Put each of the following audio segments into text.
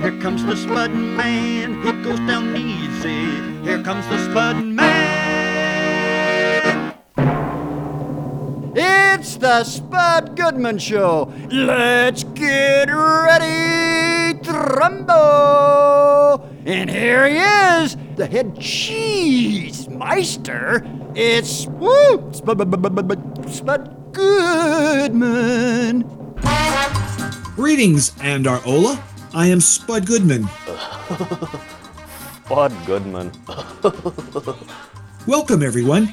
Here comes the Spud Man, he goes down easy. Here comes the Spud Man. It's the Spud Goodman Show. Let's get ready, Trumbo. And here he is, the head cheese meister. It's woo, Spud, Spud Goodman. Greetings, Andar Ola. I am Spud Goodman. Spud Goodman. Welcome, everyone.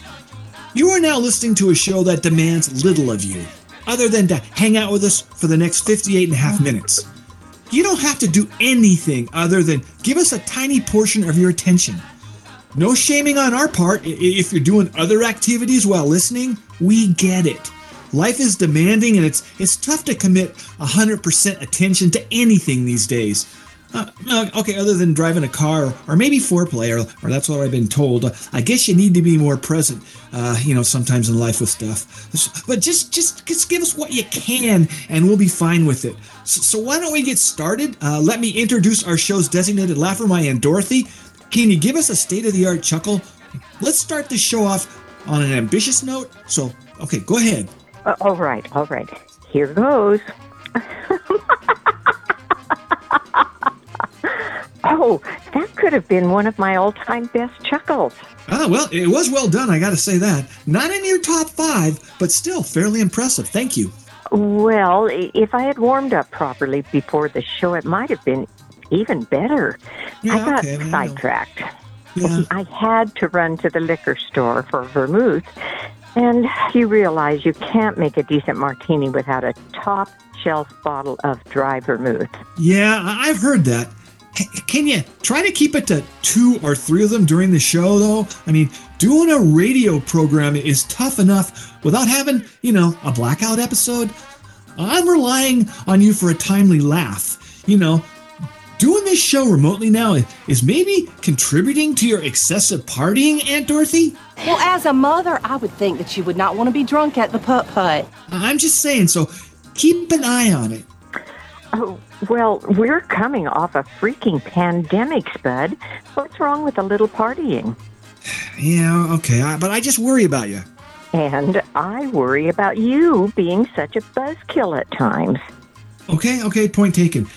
You are now listening to a show that demands little of you, other than to hang out with us for the next 58 and a half minutes. You don't have to do anything other than give us a tiny portion of your attention. No shaming on our part if you're doing other activities while listening. We get it. Life is demanding and it's it's tough to commit 100% attention to anything these days. Uh, uh, okay, other than driving a car or maybe foreplay, or, or that's what I've been told. I guess you need to be more present, uh, you know, sometimes in life with stuff. But just, just, just give us what you can, and we'll be fine with it. So, so why don't we get started? Uh, let me introduce our show's designated laugher, my Aunt Dorothy. Can you give us a state-of-the-art chuckle? Let's start the show off on an ambitious note. So, okay, go ahead. Uh, all right, all right. Here goes. oh, that could have been one of my all-time best chuckles. Ah, well, it was well done. I got to say that. Not in your top five, but still fairly impressive. Thank you. Well, if I had warmed up properly before the show, it might have been even better. I got okay, sidetracked. Yeah. I had to run to the liquor store for vermouth, and you realize you can't make a decent martini without a top shelf bottle of dry vermouth. Yeah, I've heard that. Can you try to keep it to two or three of them during the show, though? I mean, doing a radio program is tough enough without having, you know, a blackout episode. I'm relying on you for a timely laugh. You know, doing this show remotely now is maybe contributing to your excessive partying, Aunt Dorothy? Well, as a mother, I would think that you would not want to be drunk at the putt putt. I'm just saying, so keep an eye on it. Oh, well, we're coming off a freaking pandemic, Spud. What's wrong with a little partying? Yeah, okay, I, but I just worry about you. And I worry about you being such a buzzkill at times. Okay, okay, point taken.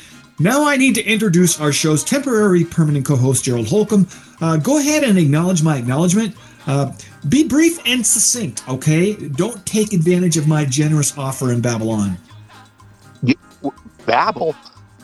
Now I need to introduce our show's temporary permanent co-host, Gerald Holcomb. Uh, go ahead and acknowledge my acknowledgement. Uh, be brief and succinct, okay? Don't take advantage of my generous offer in Babylon. babble.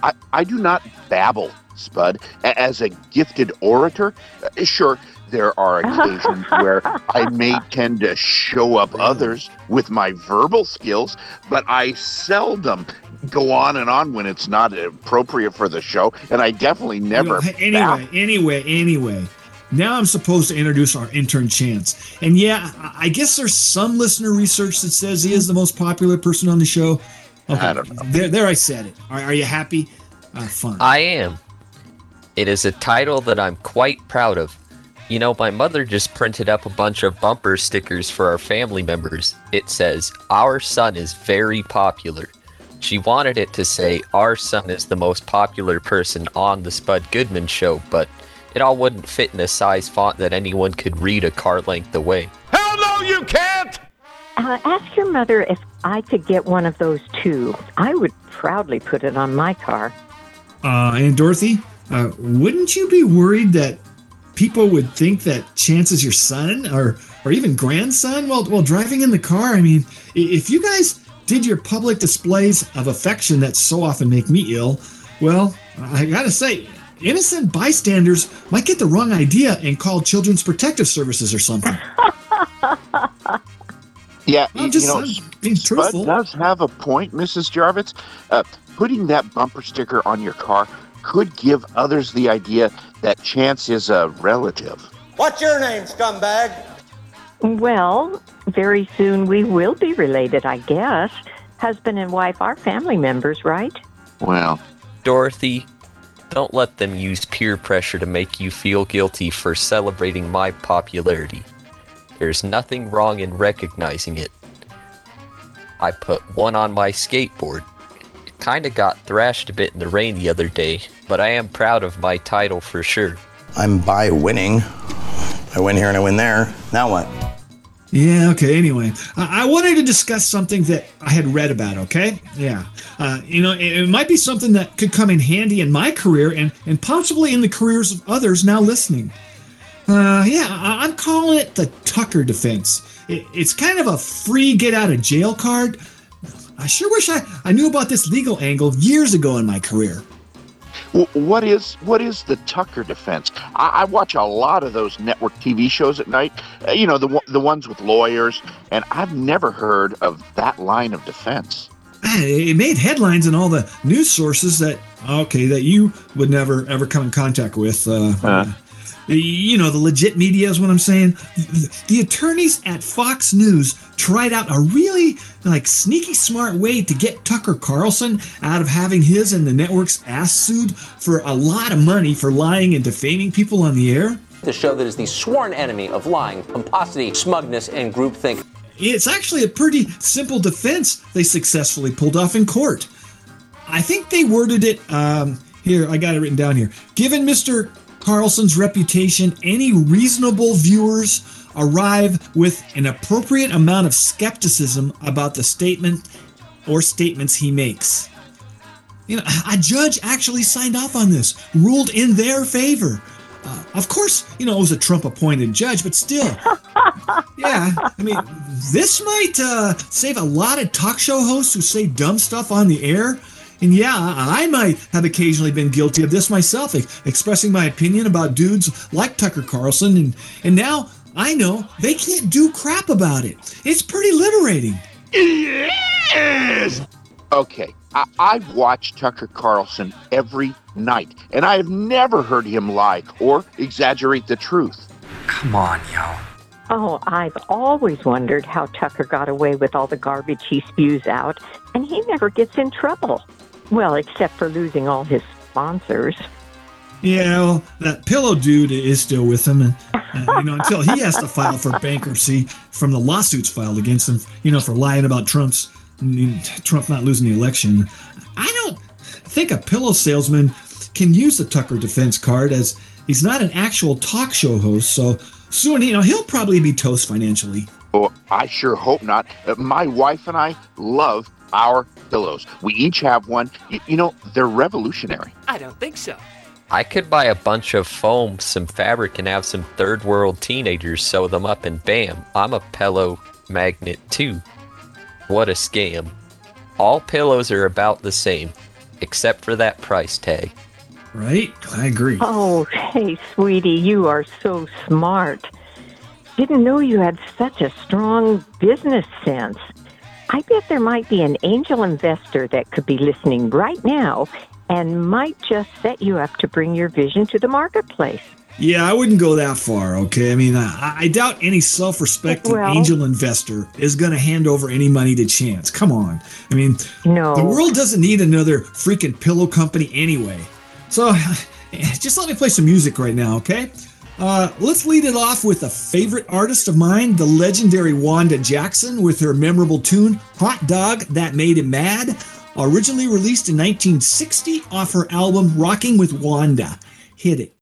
I, I do not babble, Spud. A- As a gifted orator, uh, sure, there are occasions where I may tend to show up others with my verbal skills, but I seldom go on and on when it's not appropriate for the show, and I definitely never. Well, hey, anyway, anyway, anyway. Now I'm supposed to introduce our intern Chance. And yeah, I I guess there's some listener research that says he is the most popular person on the show. Okay, I don't know. There, there I said it. Are, are you happy? Uh, fine. I am. It is a title that I'm quite proud of. You know, my mother just printed up a bunch of bumper stickers for our family members. It says, Our son is very popular. She wanted it to say, Our son is the most popular person on the Spud Goodman show, but it all wouldn't fit in a size font that anyone could read a car length away. Hell no, you can't! Uh, ask your mother if I could get one of those too. I would proudly put it on my car. Uh, and Dorothy, uh, wouldn't you be worried that people would think that Chance is your son or or even grandson while while driving in the car? I mean, if you guys did your public displays of affection that so often make me ill, well, I gotta say, innocent bystanders might get the wrong idea and call Children's Protective Services or something. Yeah, I'm you just know, I'm being Spud truthful. does have a point, Mrs. Jarvis. Uh, putting that bumper sticker on your car could give others the idea that Chance is a relative. What's your name, scumbag? Well, very soon we will be related, I guess. Husband and wife are family members, right? Well, Dorothy, don't let them use peer pressure to make you feel guilty for celebrating my popularity. There's nothing wrong in recognizing it. I put one on my skateboard. It kinda got thrashed a bit in the rain the other day, but I am proud of my title for sure. I'm by winning. I win here and I win there. Now what? Yeah, okay. Anyway, I, I wanted to discuss something that I had read about, okay? Yeah. Uh, you know, it, it might be something that could come in handy in my career and, and possibly in the careers of others now listening. Uh, yeah, I, I'm calling it the Tucker defense. It, it's kind of a free get out of jail card. I sure wish I, I knew about this legal angle years ago in my career. What is what is the Tucker defense? I, I watch a lot of those network TV shows at night. Uh, you know the the ones with lawyers, and I've never heard of that line of defense. It made headlines in all the news sources that okay that you would never ever come in contact with. Uh, Huh. You know the legit media is what I'm saying. The, the attorneys at Fox News tried out a really like sneaky smart way to get Tucker Carlson out of having his and the network's ass sued for a lot of money for lying and defaming people on the air. The show that is the sworn enemy of lying, pomposity, smugness, and groupthink. It's actually a pretty simple defense they successfully pulled off in court. I think they worded it um, here, I got it written down here. Given Mr. Carlson's reputation, any reasonable viewers arrive with an appropriate amount of skepticism about the statement or statements he makes. You know, a judge actually signed off on this, ruled in their favor. Uh, of course, you know, it was a Trump appointed judge, but still. yeah, I mean, this might uh, save a lot of talk show hosts who say dumb stuff on the air. And yeah, I might have occasionally been guilty of this myself, expressing my opinion about dudes like Tucker Carlson. And, and now I know they can't do crap about it. It's pretty liberating. Yes! Okay, I, I've watched Tucker Carlson every night, and I have never heard him lie or exaggerate the truth. Come on, yo. Oh, I've always wondered how Tucker got away with all the garbage he spews out, and he never gets in trouble. Well, except for losing all his sponsors. Yeah, well, that pillow dude is still with him, and uh, you know until he has to file for bankruptcy from the lawsuits filed against him, you know, for lying about Trump's Trump not losing the election. I don't think a pillow salesman can use the Tucker defense card as he's not an actual talk show host. So soon, you know, he'll probably be toast financially. Oh, I sure hope not. Uh, My wife and I love our pillows. We each have one. Y- you know, they're revolutionary. I don't think so. I could buy a bunch of foam, some fabric, and have some third world teenagers sew them up, and bam, I'm a pillow magnet too. What a scam. All pillows are about the same, except for that price tag. Right? I agree. Oh, hey, sweetie, you are so smart. Didn't know you had such a strong business sense. I bet there might be an angel investor that could be listening right now and might just set you up to bring your vision to the marketplace. Yeah, I wouldn't go that far, okay? I mean, I, I doubt any self respecting Well- angel investor is going to hand over any money to chance. Come on. I mean, No. the world doesn't need another freaking pillow company anyway. So just let me play some music right now, okay? Uh, let's lead it off with a favorite artist of mine, the legendary Wanda Jackson, with her memorable tune, Hot Dog That Made Him Mad, originally released in 1960 off her album Rocking with Wanda. Hit it.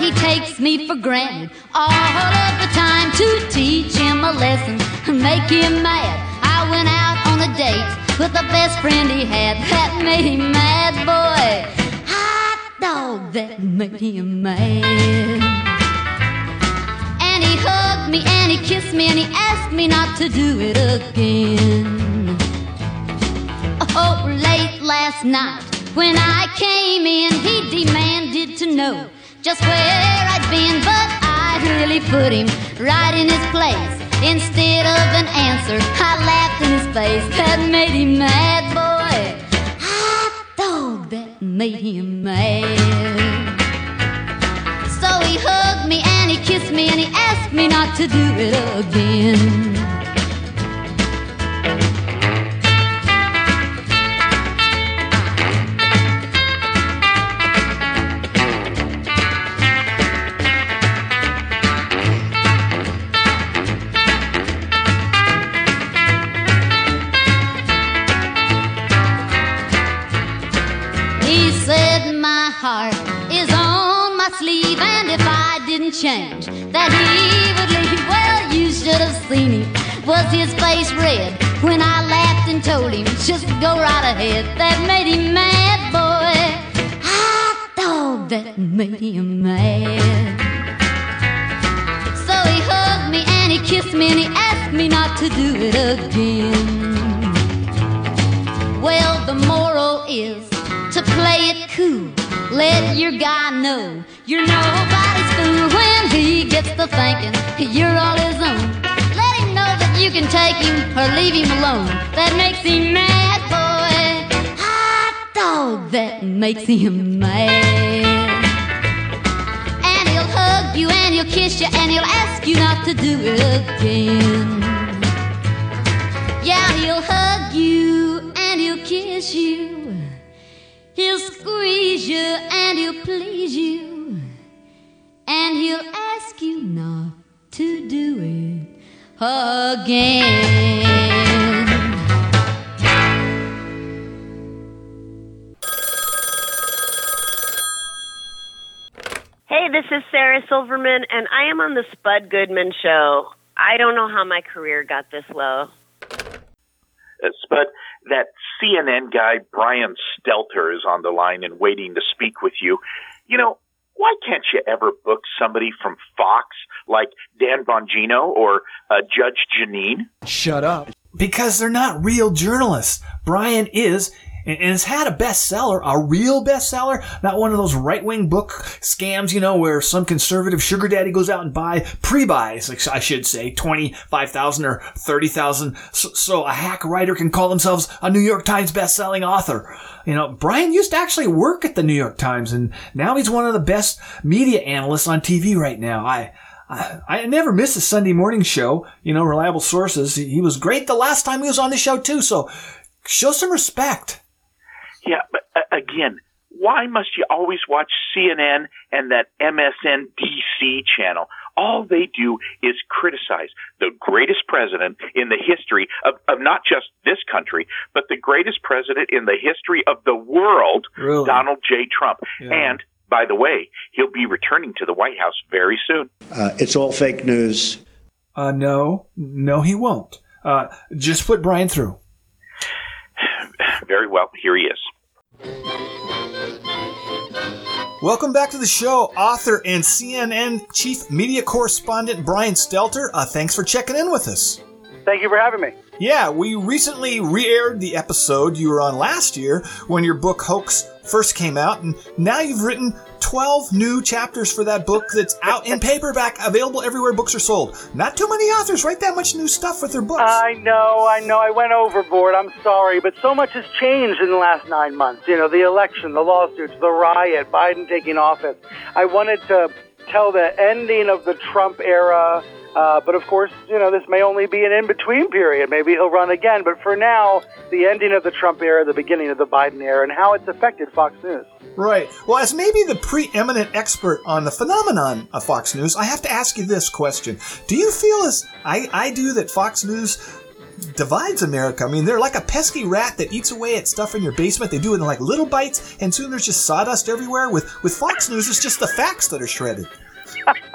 He takes me for granted all of the time to teach him a lesson, and make him mad. I went out on a date with the best friend he had that made him mad, boy. Hot dog that made him mad. And he hugged me and he kissed me and he asked me not to do it again. Oh, late last night when I came in, he demanded to know just where I'd been, but I really put him right in his place. Instead of an answer, I laughed in his face. That made him mad, boy. Hot dog, that made him mad. So he hugged me and he kissed me and he asked me not to do it again. Heart is on my sleeve, and if I didn't change, that he would leave. Well, you should have seen him. Was his face red when I laughed and told him just go right ahead? That made him mad, boy. Hot dog, that made him mad. So he hugged me and he kissed me and he asked me not to do it again. Well, the moral is to play it cool. Let your guy know you're nobody's fool when he gets to thinking you're all his own. Let him know that you can take him or leave him alone. That makes him mad, boy. Hot dog, that makes him mad. And he'll hug you and he'll kiss you and he'll ask you not to do it again. Yeah, he'll hug you and he'll kiss you. He'll squeeze you and he'll please you. And he'll ask you not to do it again. Hey, this is Sarah Silverman, and I am on the Spud Goodman Show. I don't know how my career got this low. Uh, Spud, that CNN guy Brian Stelter is on the line and waiting to speak with you. You know, why can't you ever book somebody from Fox like Dan Bongino or uh, Judge Jeanine? Shut up. Because they're not real journalists. Brian is, and has had a bestseller, a real bestseller, not one of those right wing book scams, you know, where some conservative sugar daddy goes out and buy pre-buys, like I should say, 25,000 or 30,000. So, so a hack writer can call themselves a New York Times best-selling author. You know, Brian used to actually work at the New York Times and now he's one of the best media analysts on TV right now. I, I, never miss a Sunday morning show. You know, reliable sources. He was great the last time he was on the show too. So show some respect. Yeah, but uh, again, why must you always watch CNN and that MSNBC channel? All they do is criticize the greatest president in the history of, of not just this country, but the greatest president in the history of the world, Really? Donald J. Trump. Yeah. And by the way, he'll be returning to the White House very soon. Uh, it's all fake news. Uh, no, no, he won't. Uh, just put Brian through. Very well, here he is. Welcome back to the show, author and CNN chief media correspondent Brian Stelter. Uh, thanks for checking in with us. Thank you for having me. Yeah, we recently re-aired the episode you were on last year when your book Hoax first came out, and now you've written 12 new chapters for that book that's out in paperback, available everywhere books are sold. Not too many authors write that much new stuff with their books. I know, I know. I went overboard. I'm sorry, but so much has changed in the last nine months. You know, the election, the lawsuits, the riot, Biden taking office. I wanted to tell the ending of the Trump era. Uh, but of course, you know, this may only be an in between period. Maybe he'll run again. But for now, the ending of the Trump era, the beginning of the Biden era, and how it's affected Fox News. Right. Well, as maybe the preeminent expert on the phenomenon of Fox News, I have to ask you this question. Do you feel as I, I do that Fox News divides America? I mean, they're like a pesky rat that eats away at stuff in your basement. They do it in like little bites, and soon there's just sawdust everywhere. With, with Fox News, it's just the facts that are shredded.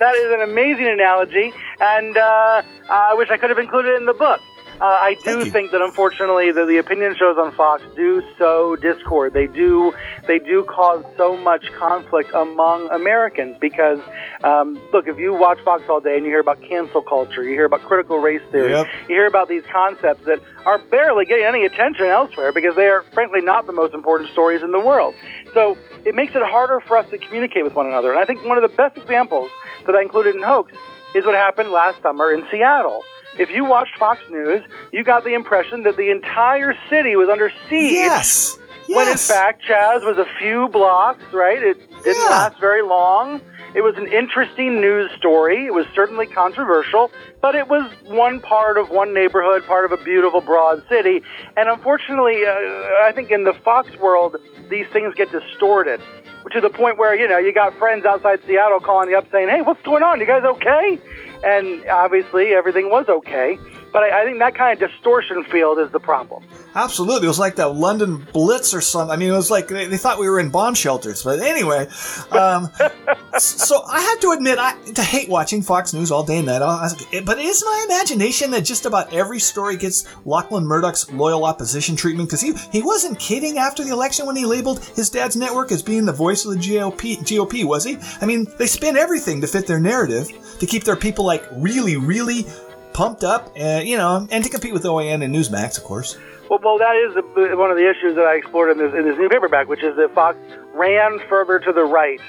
that is an amazing analogy, and uh, I wish I could have included it in the book. Uh, I do think that unfortunately the, the opinion shows on Fox do sow discord. They do they do cause so much conflict among Americans because um, look, if you watch Fox all day and you hear about cancel culture, you hear about critical race theory, Yep. you hear about these concepts that are barely getting any attention elsewhere because they are frankly not the most important stories in the world. So it makes it harder for us to communicate with one another. And I think one of the best examples that I included in Hoax is what happened last summer in Seattle. If you watched Fox News, you got the impression that the entire city was under siege. Yes. When in fact, Chaz was a few blocks, right? It didn't last very long. It was an interesting news story. It was certainly controversial, but it was one part of one neighborhood, part of a beautiful, broad city. And unfortunately, uh, I think in the Fox world, these things get distorted to the point where, you know, you got friends outside Seattle calling you up saying, hey, what's going on? You guys okay? And obviously, everything was okay. But I, I think that kind of distortion field is the problem. Absolutely. It was like that London Blitz or something. I mean, it was like they, they thought we were in bomb shelters. But anyway, um, so I have to admit, I to hate watching Fox News all day and night. Was- But it is my imagination that just about every story gets Lachlan Murdoch's loyal opposition treatment because he, he wasn't kidding after the election when he labeled his dad's network as being the voice of the GOP, GOP, was he? I mean, they spin everything to fit their narrative to keep their people like really, really pumped up, uh, you know, and to compete with OAN and Newsmax, of course. Well, well, that is one of the issues that I explored in this, in this new paperback, which is that Fox ran further to the right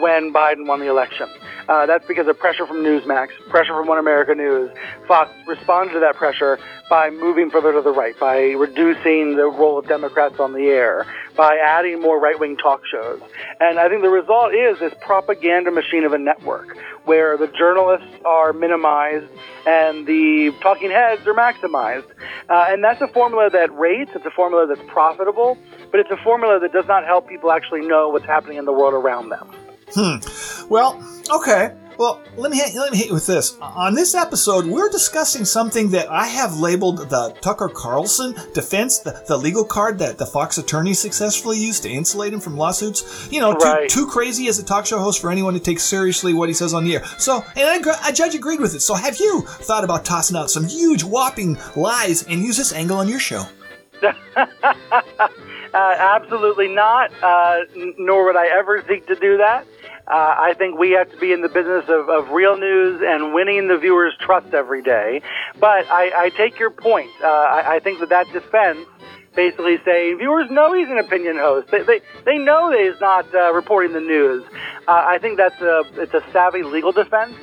when Biden won the election. Uh, that's because of pressure from Newsmax, pressure from One America News. Fox responded to that pressure by moving further to the right, by reducing the role of Democrats on the air, by adding more right-wing talk shows. And I think the result is this propaganda machine of a network where the journalists are minimized and the talking heads are maximized. Uh, and that's a formula that rates, it's a formula that's profitable, but it's a formula that does not help people actually know what's happening in the world around them. Hmm. Well, okay. Well, let me hit, let me hit you with this. On this episode, we're discussing something that I have labeled the Tucker Carlson defense, the, the legal card that the Fox attorney successfully used to insulate him from lawsuits. You know, Right. too, too crazy as a talk show host for anyone to take seriously what he says on the air. So, and I, a judge agreed with it. So, have you thought about tossing out some huge, whopping lies and use this angle on your show? Uh, absolutely not, uh, nor would I ever seek to do that. Uh, I think we have to be in the business of, of real news and winning the viewers' trust every day. But I, I take your point. Uh, I, I think that that defense basically saying viewers know he's an opinion host. They, they, they know that he's not uh, reporting the news. Uh, I think that's a, it's a savvy legal defense,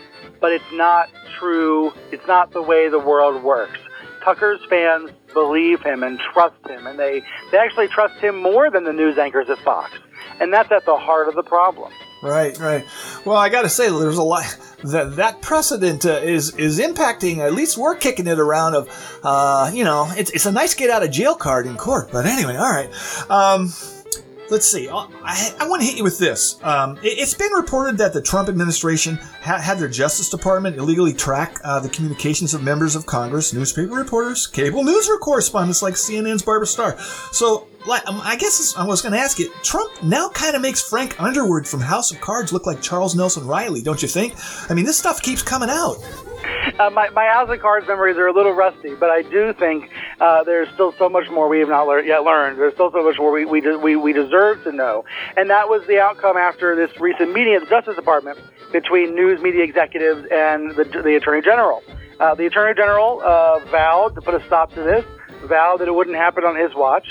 but it's not true. It's not the way the world works. Tucker's fans believe him and trust him, and they, they actually trust him more than the news anchors at Fox. And that's at the heart of the problem. Right, right. Well, I got to say, there's a lot that that precedent uh, is is impacting. At least we're kicking it around. Of, uh, you know, it's it's a nice get out of jail card in court. But anyway, all right. Um, let's see. Uh, I, I want to hit you with this. Um, it, has been reported that the Trump administration ha- had their Justice Department illegally track uh, the communications of members of Congress, newspaper reporters, cable news correspondents like CNN's Barbara Starr. So, um, I guess I was going to ask it. Trump now kind of makes Frank Underwood from House of Cards look like Charles Nelson Reilly, don't you think? I mean, this stuff keeps coming out. Uh, my, my House of Cards memories are a little rusty, but I do think uh, there's still so much more we have not lear- yet learned. There's still so much more we, we, de- we, we deserve to know. And that was the outcome after this recent meeting at the Justice Department between news media executives and the, the Attorney General. Uh, the Attorney General uh, vowed to put a stop to this, vowed that it wouldn't happen on his watch.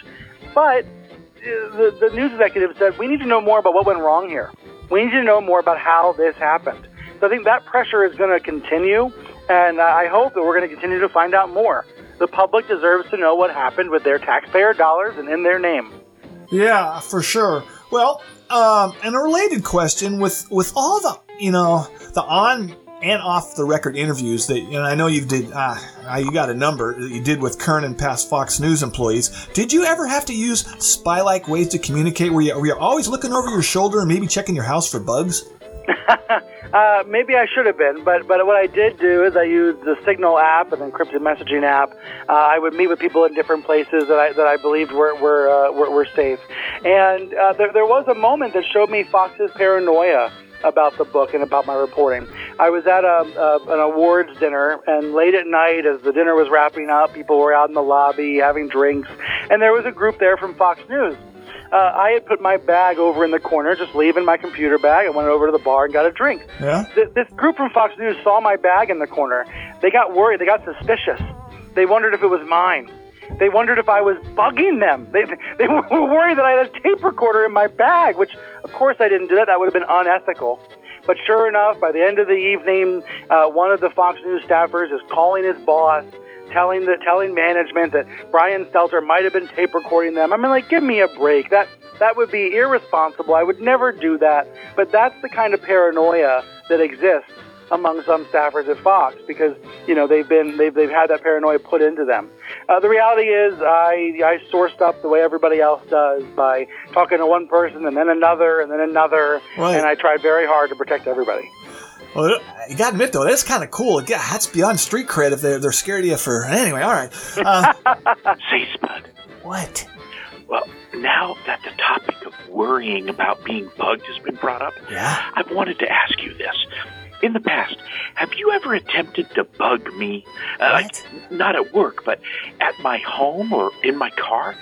But uh, the, the news executive said, we need to know more about what went wrong here. We need to know more about how this happened. So I think that pressure is going to continue, and I hope that we're going to continue to find out more. The public deserves to know what happened with their taxpayer dollars and in their name. Yeah, for sure. Well, um, and a related question with with all the you know the on and off the record interviews that know I know you did uh, you got a number that you did with current and past Fox News employees. Did you ever have to use spy like ways to communicate? Where you were always looking over your shoulder and maybe checking your house for bugs? Uh, maybe I should have been, but but what I did do is I used the Signal app, an encrypted messaging app. Uh, I would meet with people in different places that I that I believed were were uh, were, were safe, and uh, there there was a moment that showed me Fox's paranoia about the book and about my reporting. I was at a, a an awards dinner, and late at night, as the dinner was wrapping up, people were out in the lobby having drinks, and there was a group there from Fox News. Uh, I had put my bag over in the corner, just leaving my computer bag. I went over to the bar and got a drink. Yeah. Th- this group from Fox News saw my bag in the corner. They got worried. They got suspicious. They wondered if it was mine. They wondered if I was bugging them. They, they were worried that I had a tape recorder in my bag, which, of course, I didn't do that. That would have been unethical. But sure enough, by the end of the evening, uh, one of the Fox News staffers is calling his boss, telling the telling management that Brian Stelter might have been tape recording them. I mean, like, give me a break. That that would be irresponsible. I would never do that. But that's the kind of paranoia that exists among some staffers at Fox because you know they've been they've they've had that paranoia put into them. Uh, the reality is, I I sourced up the way everybody else does by talking to one person and then another and then another, Right. and I tried very hard to protect everybody. Well, you got to admit though, that's kind of cool. Yeah, that's beyond street cred if they're they're scared of you for anyway. All right. Uh, Say, Spud. What? Well, now that the topic of worrying about being bugged has been brought up, yeah? I've wanted to ask you this. In the past, have you ever attempted to bug me? Uh, like, not at work, but at my home or in my car?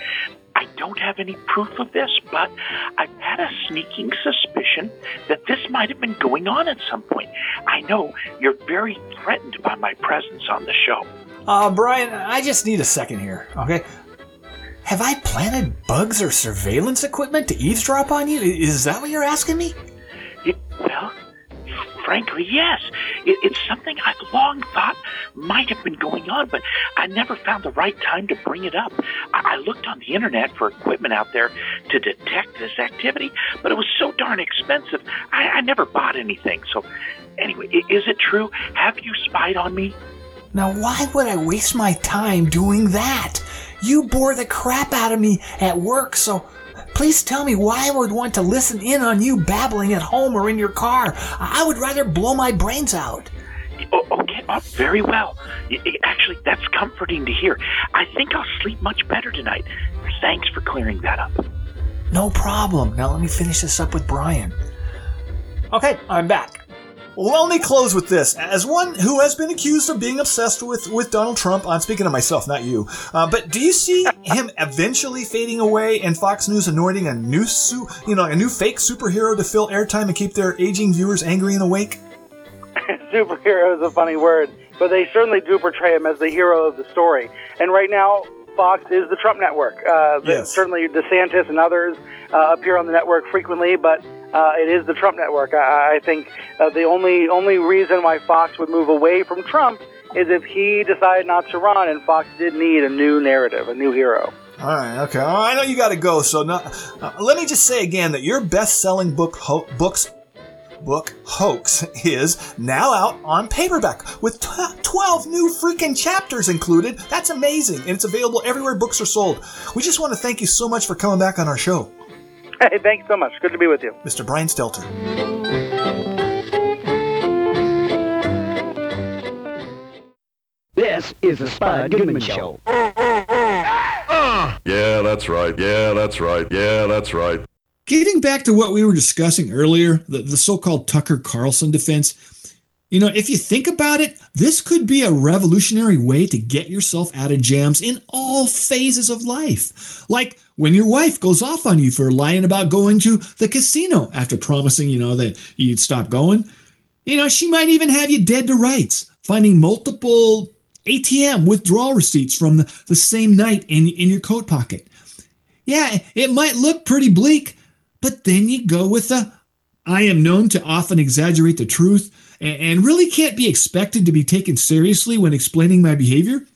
I don't have any proof of this, but I've had a sneaking suspicion that this might have been going on at some point. I know you're very threatened by my presence on the show. Uh, Brian, I just need a second here, okay? Have I planted bugs or surveillance equipment to eavesdrop on you? Is that what you're asking me? It, well, frankly, yes. It, it's something I've long thought might have been going on, but I never found the right time to bring it up. I, I looked on the internet for equipment out there to detect this activity, but it was so darn expensive, I, I never bought anything. So, anyway, is it true? Have you spied on me? Now, why would I waste my time doing that? You bore the crap out of me at work, so please tell me why I would want to listen in on you babbling at home or in your car. I would rather blow my brains out. Oh, okay, oh, very well. Actually, that's comforting to hear. I think I'll sleep much better tonight. Thanks for clearing that up. No problem. Now let me finish this up with Brian. Okay, I'm back. Well, let me close with this. As one who has been accused of being obsessed with, with Donald Trump, I'm speaking of myself, not you. Uh, but do you see him eventually fading away and Fox News anointing a new, su- you know, a new fake superhero to fill airtime and keep their aging viewers angry and awake? Superhero is a funny word, but they certainly do portray him as the hero of the story. And right now, Fox is the Trump network. Uh, Yes. Certainly, DeSantis and others uh, appear on the network frequently, but uh, it is the Trump network. I, I think uh, the only only reason why Fox would move away from Trump is if he decided not to run, and Fox did need a new narrative, a new hero. All right, okay. Oh, I know you got to go, so no, uh, let me just say again that your best-selling book ho- books book hoax is now out on paperback with t- 12 new freaking chapters included. That's amazing, and it's available everywhere books are sold. We just want to thank you so much for coming back on our show, Hey, thanks so much. Good to be with you. Mr. Brian Stelter. This is the Spud Goodman Show. Ah! Yeah, that's right. Yeah, that's right. Yeah, that's right. Getting back to what we were discussing earlier, the, the so called Tucker Carlson defense, you know, if you think about it, this could be a revolutionary way to get yourself out of jams in all phases of life. Like when your wife goes off on you for lying about going to the casino after promising, you know, that you'd stop going. You know, she might even have you dead to rights, finding multiple ATM withdrawal receipts from the, the same night in, in your coat pocket. Yeah, it might look pretty bleak, but then you go with the I am known to often exaggerate the truth and, and really can't be expected to be taken seriously when explaining my behavior.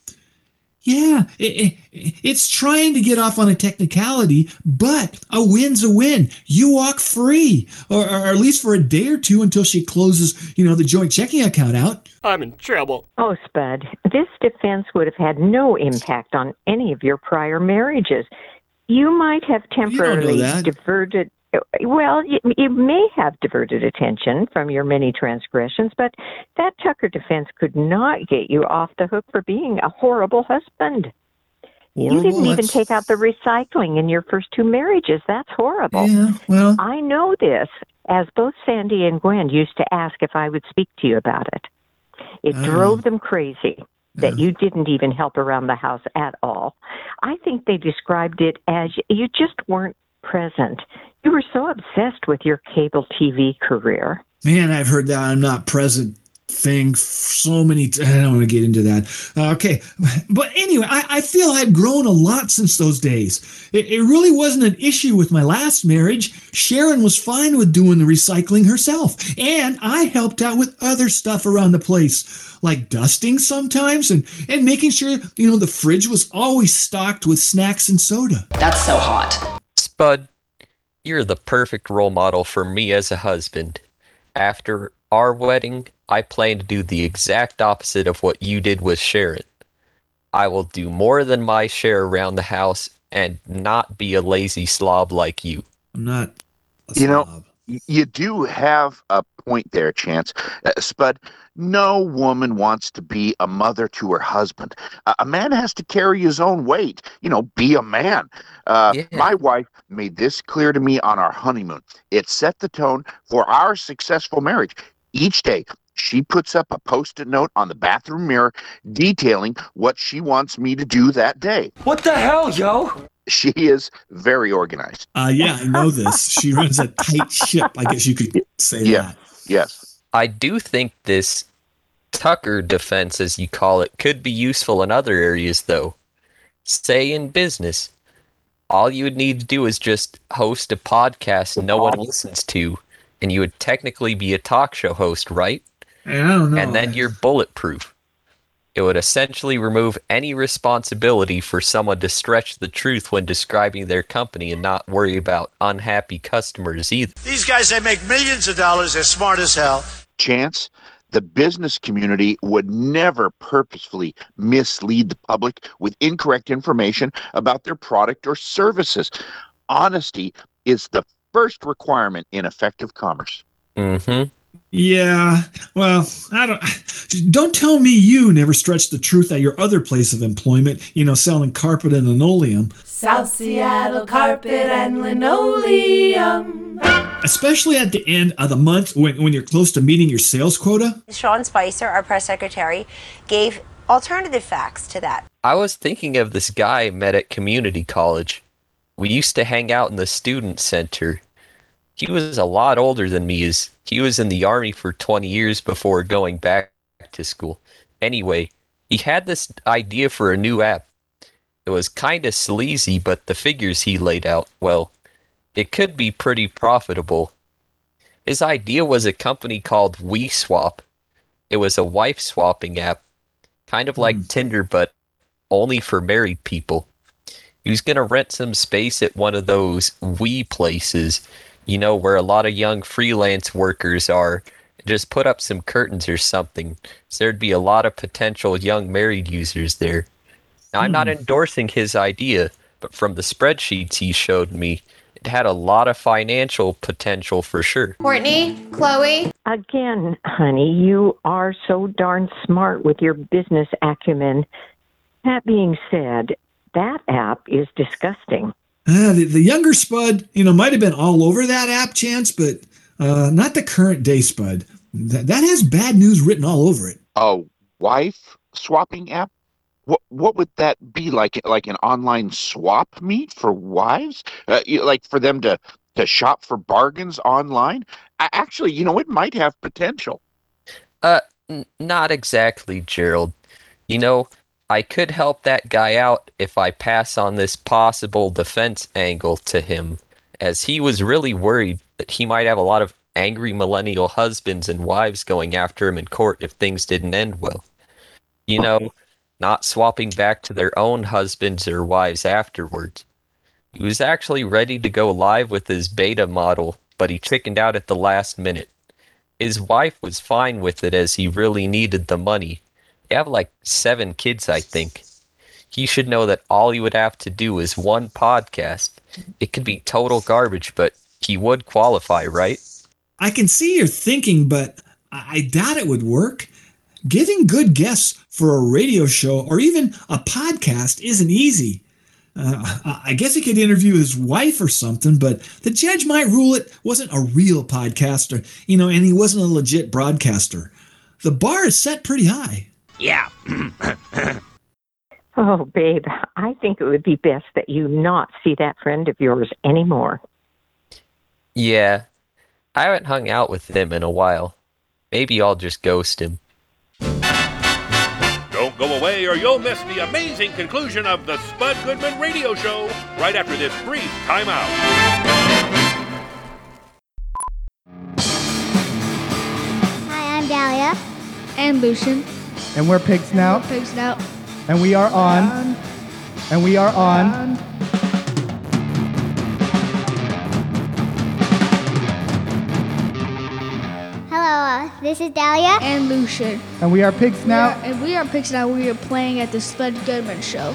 Yeah, it, it, it's trying to get off on a technicality, but a win's a win. You walk free, or, or at least for a day or two until she closes, you know, the joint checking account out. I'm in trouble. Oh, Spud, this defense would have had no impact on any of your prior marriages. You might have temporarily that. diverted. Well, you, you may have diverted attention from your many transgressions, but that Tucker defense could not get you off the hook for being a horrible husband. you didn't even take out the recycling in your first two marriages. That's horrible. Yeah, well, I know this. as both Sandy and Gwen used to ask if I would speak to you about it. It Oh. drove them crazy that you didn't even help around the house at all. I think they described it as you just weren't present. You were so obsessed with your cable TV career. Man, I've heard that I'm not present thing so many t- I don't want to get into that. Uh, okay. But anyway, I, I feel I've grown a lot since those days. It, it really wasn't an issue with my last marriage. Sharon was fine with doing the recycling herself. And I helped out with other stuff around the place, like dusting sometimes and, and making sure, you know, the fridge was always stocked with snacks and soda. That's so hot. Spud, you're the perfect role model for me as a husband. After our wedding, I plan to do the exact opposite of what you did with Sharon. I will do more than my share around the house and not be a lazy slob like you. I'm not. You know, y- you do have a point there, Chance. Uh, Spud, no woman wants to be a mother to her husband. A a man has to carry his own weight. You know, be a man. Uh, My wife made this clear to me on our honeymoon. It set the tone for our successful marriage. Each day, she puts up a post it note on the bathroom mirror detailing what she wants me to do that day. What the hell, yo? She is very organized. Uh, yeah, I know this. She runs a tight ship. I guess you could say that. Yes. I do think this Tucker defense, as you call it, could be useful in other areas, though. Say in business, all you would need to do is just host a podcast no one listens to, and you would technically be a talk show host, right? I don't know. And then you're bulletproof. It would essentially remove any responsibility for someone to stretch the truth when describing their company and not worry about unhappy customers either. These guys, they make millions of dollars. They're smart as hell. chance the business community would never purposefully mislead the public with incorrect information about their product or services. Honesty is the first requirement in effective commerce. Mm-hmm. Yeah. Well, I don't. Don't tell me you never stretched the truth at your other place of employment. You know, selling carpet and linoleum. South Seattle carpet and linoleum. Especially at the end of the month when, when you're close to meeting your sales quota. Sean Spicer, our press secretary, gave alternative facts to that. I was thinking of this guy I met at community college. We used to hang out in the student center. He was a lot older than me as he was in the army for 20 years before going back to school. Anyway, he had this idea for a new app. It was kind of sleazy, but the figures he laid out, well, it could be pretty profitable. His idea was a company called WeSwap. It was a wife swapping app, kind of like hmm. Tinder, but only for married people. He was going to rent some space at one of those we places, you know, where a lot of young freelance workers are. Just put up some curtains or something. So there'd be a lot of potential young married users there. Now, I'm not Hmm. endorsing his idea, but from the spreadsheets he showed me, it had a lot of financial potential for sure. Courtney, Chloe. Again, honey, you are so darn smart with your business acumen. That being said, that app is disgusting. Uh, the, the younger Spud, you know, might have been all over that app chance, but uh, not the current day Spud. That, that has bad news written all over it. A wife swapping app? What what would that be like? Like an online swap meet for wives? Uh, you- like for them to to shop for bargains online? A- Actually, you know, it might have potential. Uh, n- not exactly, Gerald. You know, I could help that guy out if I pass on this possible defense angle to him, as he was really worried that he might have a lot of angry millennial husbands and wives going after him in court if things didn't end well. You know, not swapping back to their own husbands or wives afterwards. He was actually ready to go live with his beta model, but he chickened out at the last minute. His wife was fine with it as he really needed the money. They have like seven kids, I think. He should know that all he would have to do is one podcast. It could be total garbage, but he would qualify, right? I can see your thinking, but I I doubt it would work. Getting good guests for a radio show or even a podcast isn't easy. Uh, I guess he could interview his wife or something, but the judge might rule it wasn't a real podcaster, you know, and he wasn't a legit broadcaster. The bar is set pretty high. Yeah. Oh, babe, I think it would be best that you not see that friend of yours anymore. Yeah. I haven't hung out with him in a while. Maybe I'll just ghost him. Don't go away or you'll miss the amazing conclusion of the Spud Goodman Radio Show right after this brief timeout. Hi, I'm Dahlia. And Lucian. And we're Pig Snout. Pig Snout. And we are on. And we are on. Hello, uh, this is Dahlia. And Lucian. And we are Pig Snout. and we are Pig Snout. We are playing at the Spud Goodman Show.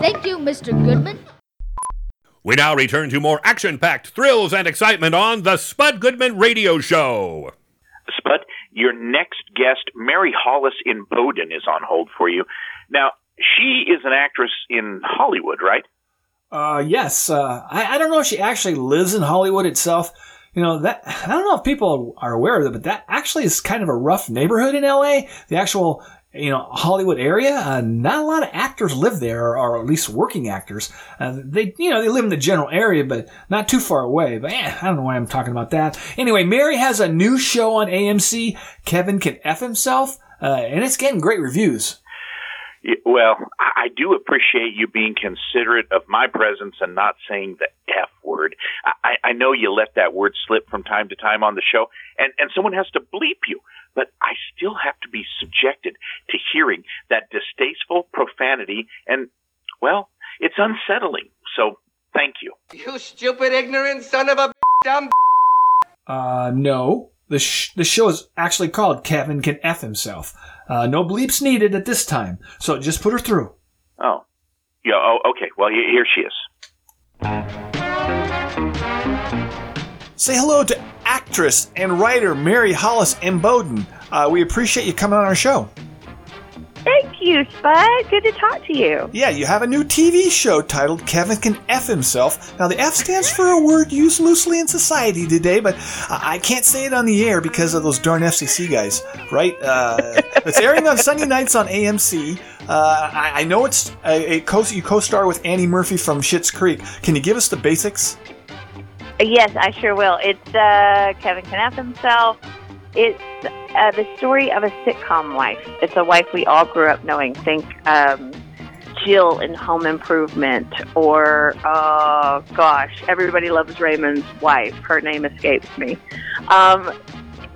Thank you, Mr. Goodman. We now return to more action packed thrills and excitement on the Spud Goodman Radio Show. Spud, your next guest, Mary Hollis Inboden, is on hold for you. Now, she is an actress in Hollywood, right? Uh, yes. Uh, I, I don't know if she actually lives in Hollywood itself. You know that I don't know if people are aware of it, but that actually is kind of a rough neighborhood in LA. The actual you know Hollywood area. Uh, not a lot of actors live there, or, or at least working actors. Uh, they you know they live in the general area, but not too far away. But eh, I don't know why I'm talking about that. Anyway, Mary has a new show on AMC. Kevin can f himself, uh, and it's getting great reviews. Well, I do appreciate you being considerate of my presence and not saying the F word. I, I know you let that word slip from time to time on the show, and, and someone has to bleep you, but I still have to be subjected to hearing that distasteful profanity, and, well, it's unsettling. So, thank you. You stupid, ignorant son of a dumb. Uh, no. The, sh- the show is actually called Kevin Can F Himself. Uh, no bleeps needed at this time, so just put her through. Oh. Yeah, oh, okay. Well, here she is. Say hello to actress and writer Mary Hollis Inboden. Uh, we appreciate you coming on our show. Thank you, Spud. Good to talk to you. Yeah, you have a new TV show titled Kevin Can F Himself. Now, the F stands for a word used loosely in society today, but I I can't say it on the air because of those darn FCC guys, right? Uh, it's airing on Sunday nights on AMC. Uh, I, I know it's a, a co- you co-star with Annie Murphy from Schitt's Creek. Can you give us the basics? Yes, I sure will. It's uh, Kevin Can F himself. It's uh, the story of a sitcom wife. It's a wife we all grew up knowing. Think um, Jill in Home Improvement, or oh gosh, everybody loves Raymond's wife. Her name escapes me. Um,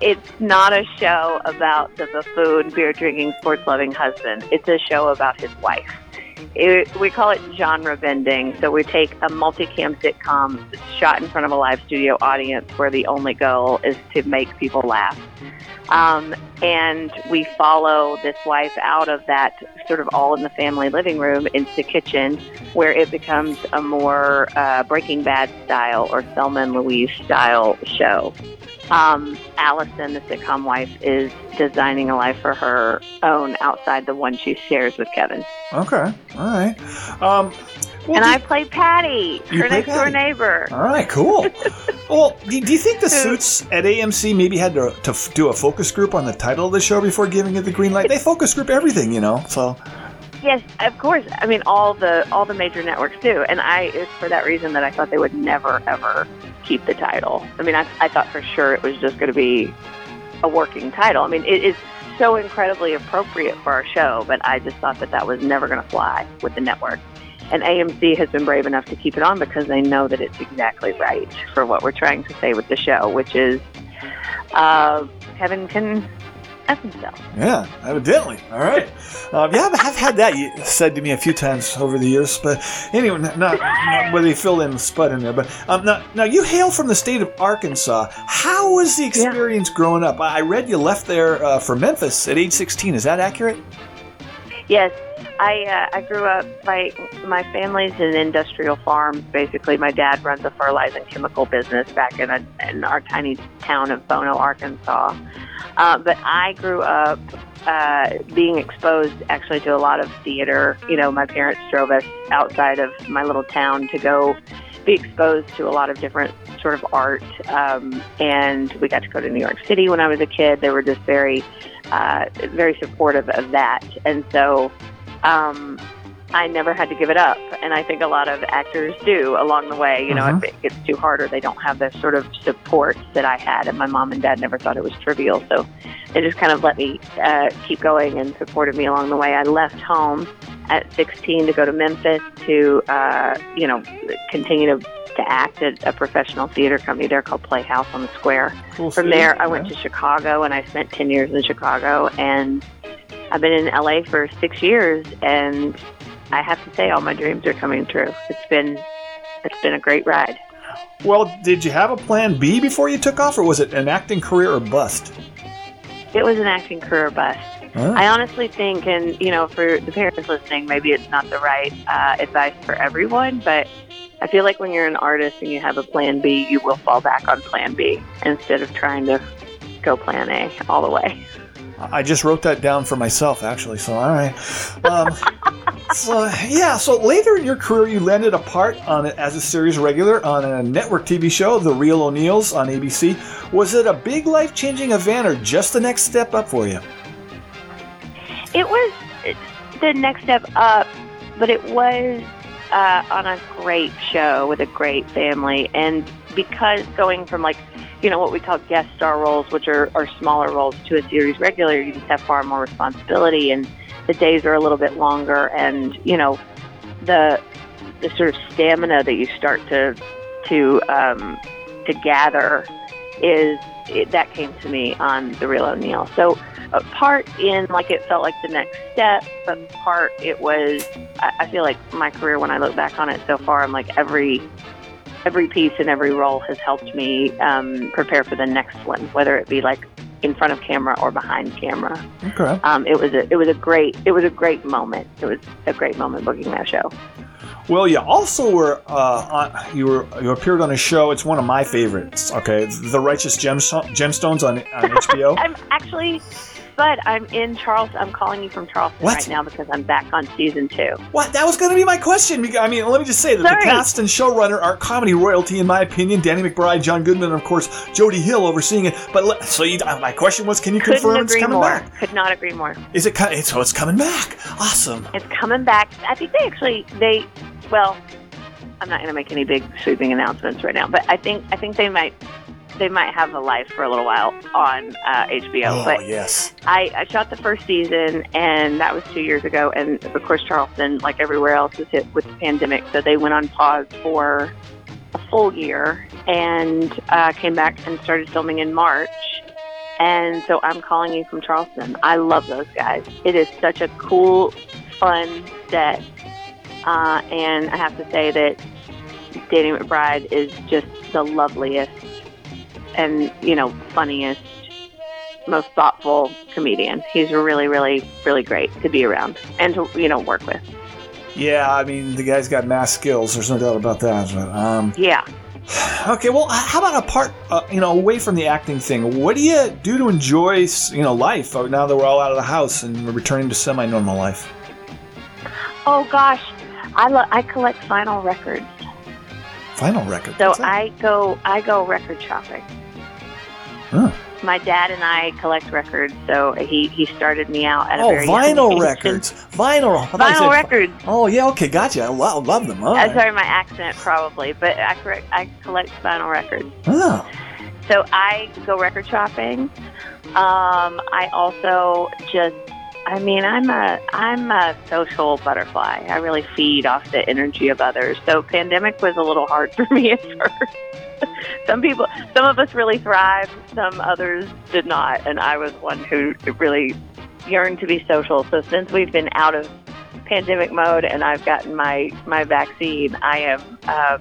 it's not a show about the buffoon, beer drinking, sports loving husband. It's a show about his wife. It, we call it genre bending. So we take a multicam sitcom shot in front of a live studio audience where the only goal is to make people laugh. Um, and we follow this wife out of that sort of all in the family living room into the kitchen where it becomes a more uh, Breaking Bad style or Thelma and Louise style show. Um, Allison, the sitcom wife, is designing a life for her own outside the one she shares with Kevin. Okay, all right. Um, and I play Patty, her next door neighbor. All right, cool. well, do, do you think the suits at AMC maybe had to, to f- do a focus group on the title of the show before giving it the green light? They focus group everything, you know. So Yes, of course. I mean, all the all the major networks do, and I it's for that reason that I thought they would never ever keep the title. I mean, I I thought for sure it was just going to be a working title. I mean, it is so incredibly appropriate for our show, but I just thought that that was never going to fly with the network. And AMC has been brave enough to keep it on because they know that it's exactly right for what we're trying to say with the show, which is uh, Kevin can F himself. yeah, evidently. All right. Um, yeah, I've had that said to me a few times over the years, but anyway, not, not, whether you fill in the Spud in there. But um, now, now you hail from the state of Arkansas. How was the experience growing up? I I read you left there uh, for Memphis at age 16. Is that accurate? Yes, I uh, I grew up. My my family's an industrial farm. Basically, my dad runs a fertilizer and chemical business back in a, in our tiny town of Bono, Arkansas. Uh, but I grew up uh, being exposed actually to a lot of theater. You know, my parents drove us outside of my little town to go be exposed to a lot of different sort of art. Um, and we got to go to New York City when I was a kid. They were just very, uh, very supportive of that. And so um, I never had to give it up. And I think a lot of actors do along the way. You know, Uh-huh. if it gets too hard or they don't have the sort of support that I had. And my mom and dad never thought it was trivial. So they just kind of let me uh, keep going and supported me along the way. I left home at 16 to go to Memphis to, uh, you know, continue to, to act at a professional theater company there called Playhouse on the Square. Cool From there, I went yeah. to Chicago and I spent 10 years in Chicago. And I've been in LA for six years. And I have to say, all my dreams are coming true. It's been, it's been a great ride. Well, did you have a plan B before you took off, or was it an acting career or bust? It was an acting career bust. Huh? I honestly think, and you know, for the parents listening, maybe it's not the right uh, advice for everyone, but I feel like when you're an artist and you have a plan B, you will fall back on plan B instead of trying to go plan A all the way. I just wrote that down for myself, actually. So, all right. Um, so, yeah. So later in your career, you landed a part on it as a series regular on a network TV show, The Real O'Neals on ABC. Was it a big life-changing event, or just the next step up for you? It was the next step up, but it was uh, on a great show with a great family. And because going from like, you know, what we call guest star roles, which are, are smaller roles, to a series regular, you just have far more responsibility and the days are a little bit longer. And, you know, the, the sort of stamina that you start to, to, um, to gather is it, that came to me on the real O'Neal. So uh, part in like it felt like the next step, but part it was. I, I feel like my career when I look back on it so far, I'm like every every piece and every role has helped me um, prepare for the next one, whether it be like in front of camera or behind camera. Okay. Um, it was a it was a great it was a great moment. It was a great moment booking that show. Well, you also were uh, on, you were you appeared on a show. It's one of my favorites. Okay, The Righteous Gemsto- Gemstones on on HBO. I'm actually, but I'm in Charleston. I'm calling you from Charleston What? right now because I'm back on season two. What? That was going to be my question. Because- I mean, let me just say that Sorry. the cast and showrunner are comedy royalty, in my opinion. Danny McBride, John Goodman, and of course Jody Hill overseeing it. But le- so you, uh, my question was, can you Couldn't confirm it's coming more. back? Could not agree more. Is it? So it's coming back. Awesome. It's coming back. I think they actually they well, I'm not going to make any big sweeping announcements right now, but I think I think they might they might have a life for a little while on uh, HBO. Oh but yes. I, I shot the first season, and that was two years ago. And of course, Charleston, like everywhere else, was hit with the pandemic, so they went on pause for a full year and uh, came back and started filming in March. And so I'm calling you from Charleston. I love those guys. It is such a cool, fun set. Uh, and I have to say that Danny McBride is just the loveliest and, you know, funniest, most thoughtful comedian. He's really, really, really great to be around and to, you know, work with. Yeah, I mean the guy's got mass skills. There's no doubt about that. But, um, Yeah. okay, well, how about apart, uh, you know, away from the acting thing? What do you do to enjoy, you know, life uh, now that we're all out of the house and we're returning to semi-normal life? Oh, gosh. I, lo- I collect vinyl records. Vinyl records. So I go I go record shopping. Huh. My dad and I collect records, so he, he started me out at a Oh, very young vinyl records. Vinyl. I thought you Vinyl records. Oh yeah, okay, gotcha. I lo- love them. All I'm right. sorry, my accent probably, but I correct I collect vinyl records. Oh. So I go record shopping. Um, I also just, I mean, I'm a I'm a social butterfly. I really feed off the energy of others. So pandemic was a little hard for me at first. Some people, some of us really thrived. Some others did not, and I was one who really yearned to be social. So since we've been out of pandemic mode and I've gotten my my vaccine, I am uh,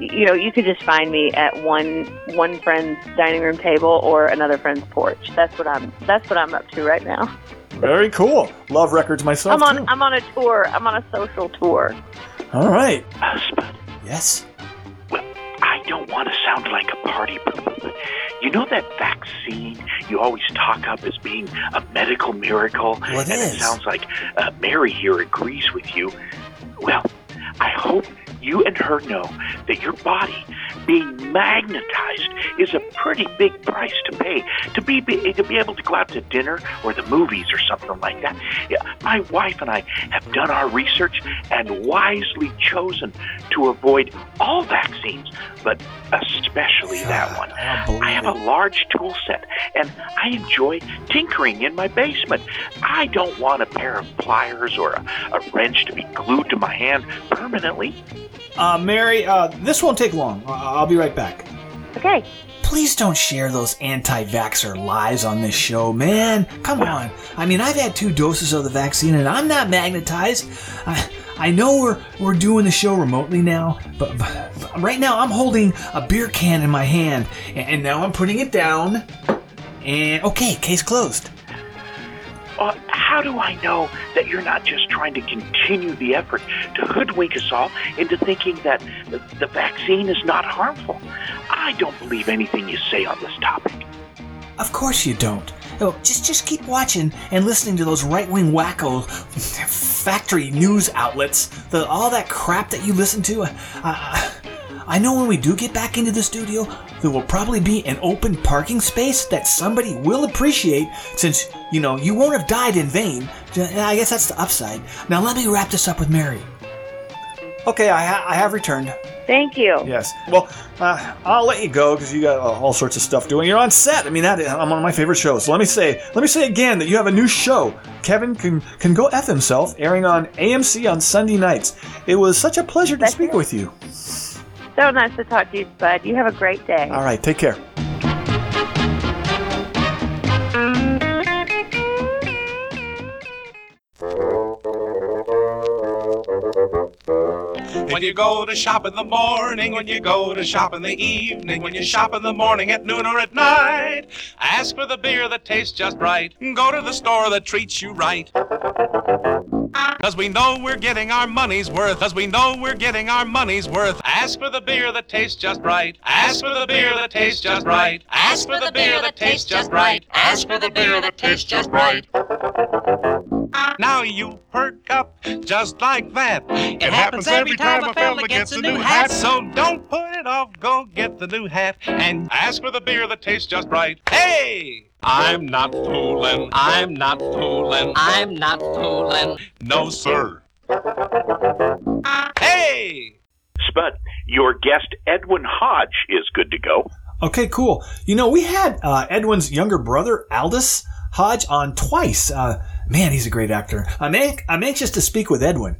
you know, you could just find me at one one friend's dining room table or another friend's porch. That's what I'm. That's what I'm up to right now. Very cool. Love records myself I'm on. too. I'm on a tour. I'm on a social tour. All right. Spud, Yes. I don't want to sound like a party pooper, you know that vaccine you always talk up as being a medical miracle? Well, it and is. it sounds like uh, Mary here agrees with you. Well, I hope you and her know that your body being magnetized is a pretty big price to pay to be, be to be able to go out to dinner or the movies or something like that. Yeah, my wife and I have done our research and wisely chosen to avoid all vaccines, but especially that one. I have a large tool set and I enjoy tinkering in my basement. I don't want a pair of pliers or a, a wrench to be glued to my hand permanently. Uh, Mary, uh, this won't take long. I- I'll be right back. Okay. Please don't share those anti-vaxxer lies on this show, man. Come on. I mean, I've had two doses of the vaccine and I'm not magnetized. I, I know we're we're doing the show remotely now, but, but right now I'm holding a beer can in my hand, and, and now I'm putting it down. And okay, case closed. Uh, how do I know that you're not just trying to continue the effort to hoodwink us all into thinking that the, the vaccine is not harmful? I don't believe anything you say on this topic. Of course you don't. Oh, just just keep watching and listening to those right-wing wacko factory news outlets. The all that crap that you listen to. Uh, I, know when we do get back into the studio, there will probably be an open parking space that somebody will appreciate since, you know, you won't have died in vain. I guess that's the upside. Now let me wrap this up with Mary. Okay, I, ha- I have returned. Thank you. Yes. Well, uh, I'll let you go because you got uh, all sorts of stuff doing. You're on set. I mean, that I'm one of my favorite shows. So let me say, let me say again that you have a new show. Kevin can can go f himself, airing on AMC on Sunday nights. It was such a pleasure to speak with you. So nice to talk to you, Spud. You have a great day. All right, take care. When you go to shop in the morning, when you go to shop in the evening, when you shop in the morning, at noon, or at night, ask for the beer that tastes just right. Go to the store that treats you right. Cause we know we're getting our money's worth. Cause we know we're getting our money's worth. Ask for the beer that tastes just right. Ask for the beer that tastes just right. Ask for the beer that tastes just right. Ask for the beer that tastes just right. Now you perk up just like that. It, happens every time a fella gets a new hat. So don't put it off. Go get the new hat and ask for the beer that tastes just right. Hey! I'm not fooling. I'm not fooling. I'm not fooling. No, sir. Hey! Spud, your guest Edwin Hodge is good to go. Okay, cool. You know, we had uh, Edwin's younger brother, Aldis Hodge, on twice. Uh, man, he's a great actor. I'm, an- I'm anxious to speak with Edwin.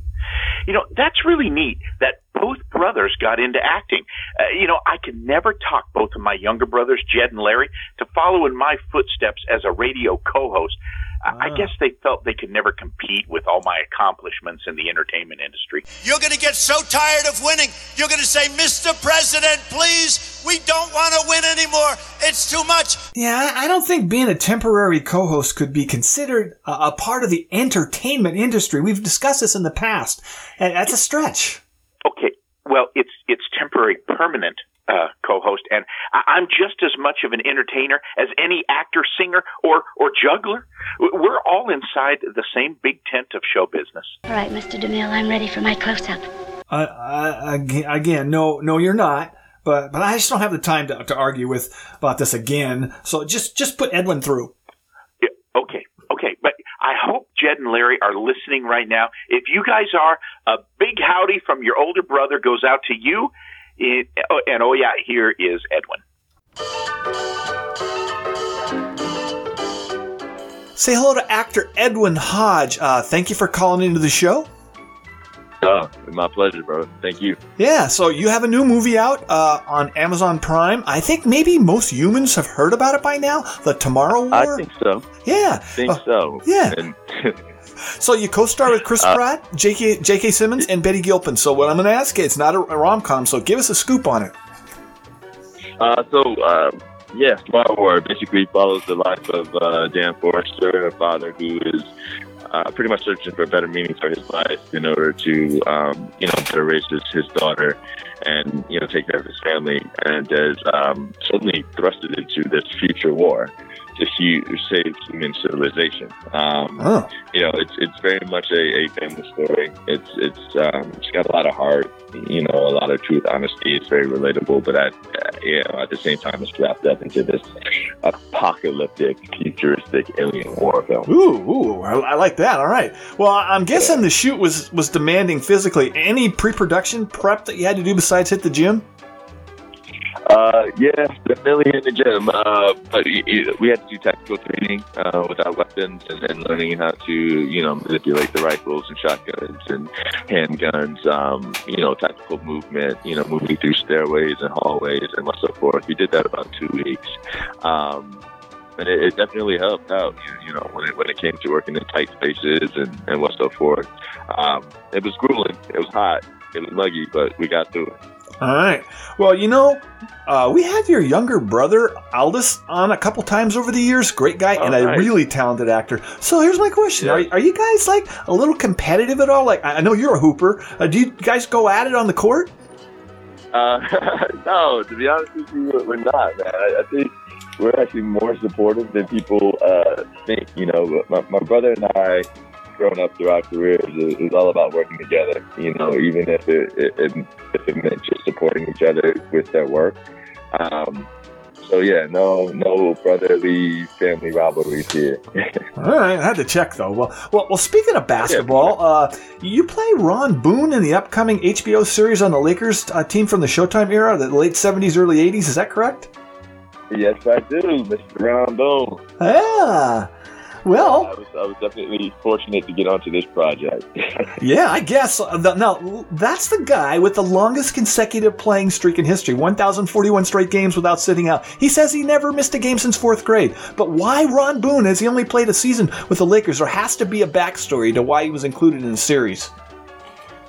You know, that's really neat that both brothers got into acting. Uh, you know, I can never talk both of my younger brothers, Jed and Larry, to follow in my footsteps as a radio co-host. I I ah. guess they felt they could never compete with all my accomplishments in the entertainment industry. You're going to get so tired of winning. You're going to say, Mr. President, please, we don't want to win anymore. It's too much. Yeah, I I don't think being a temporary co-host could be considered a, a part of the entertainment industry. We've discussed this in the past, and that's a stretch. Okay, well, it's it's temporary, permanent uh, co-host, and I- I'm just as much of an entertainer as any actor, singer, or or juggler. We're all inside the same big tent of show business. All right, Mr. DeMille, I'm ready for my close-up. Uh, again, again, no, no, you're not. But but I just don't have the time to, to argue with about this again. So just just put Edwin through. Yeah, okay, okay, but I hope Jed and Larry are listening right now. If you guys are, a big howdy from your older brother goes out to you. It, oh, and oh yeah, here is Edwin. Say hello to actor Edwin Hodge. Uh, thank you for calling into the show. Oh, my pleasure, bro. Thank you. Yeah, so you have a new movie out uh, on Amazon Prime. I think maybe most humans have heard about it by now. The Tomorrow War. I think so. Yeah. I think Uh, so. yeah. And So you co-star with Chris Uh, Pratt, J.K. J.K. Simmons, and Betty Gilpin. So what I'm going to ask you, it's not a, a rom-com. So give us a scoop on it. Uh, so, uh, yeah, Smart War basically follows the life of uh, Dan Forester, a father who is uh, pretty much searching for a better meaning for his life in order to, um, you know, better raise his, his daughter and, you know, take care of his family. And is um, suddenly thrusted into this future war to save human civilization. Um, Oh. you know, it's it's very much a, a family story. It's it's um, it's got a lot of heart, you know, a lot of truth, honesty. It's very relatable, but at uh, you know, at the same time, it's wrapped up into this apocalyptic, futuristic alien war film. Ooh, ooh, I, I like that. All right. Well, I'm guessing the shoot was was demanding physically. Any pre-production prep that you had to do besides hit the gym? Uh, yeah, definitely in the gym. Uh, but we had to do tactical training uh, with our weapons and, and learning how to, you know, manipulate the rifles and shotguns and handguns. Um, you know, tactical movement. You know, moving through stairways and hallways and so forth. We did that about two weeks. Um, and it, it definitely helped out, you know, when it when it came to working in tight spaces and, and what so forth. Um, it was grueling. It was hot. Was muggy, but we got through it. All right. Well, you know, uh, we had your younger brother Aldis on a couple times over the years. Great guy and a really talented actor. So here's my question: are, are you guys like a little competitive at all? Like, I I know you're a hooper. Uh, do you guys go at it on the court? Uh, no, to be honest with you, we're not, man. I, I think we're actually more supportive than people uh, think. You know, my, my brother and I, growing up through our careers, was all about working together. You know, even if it, it, it if it meant just supporting each other with their work. Um, so yeah, no, no brotherly family rivalries here. All right, I had to check though. Well, well, well. Speaking of basketball, uh, you play Ron Boone in the upcoming HBO series on the Lakers uh, team from the Showtime era, the late '70s, early '80s. Is that correct? yes, I do, Mr. Brown Boone. Ah, well, I was, I was definitely fortunate to get onto this project. yeah, I guess. Uh, Now, that's the guy with the longest consecutive playing streak in history 1,041 straight games without sitting out. He says he never missed a game since fourth grade. But why Ron Boone has he only played a season with the Lakers? There has to be a backstory to why he was included in the series.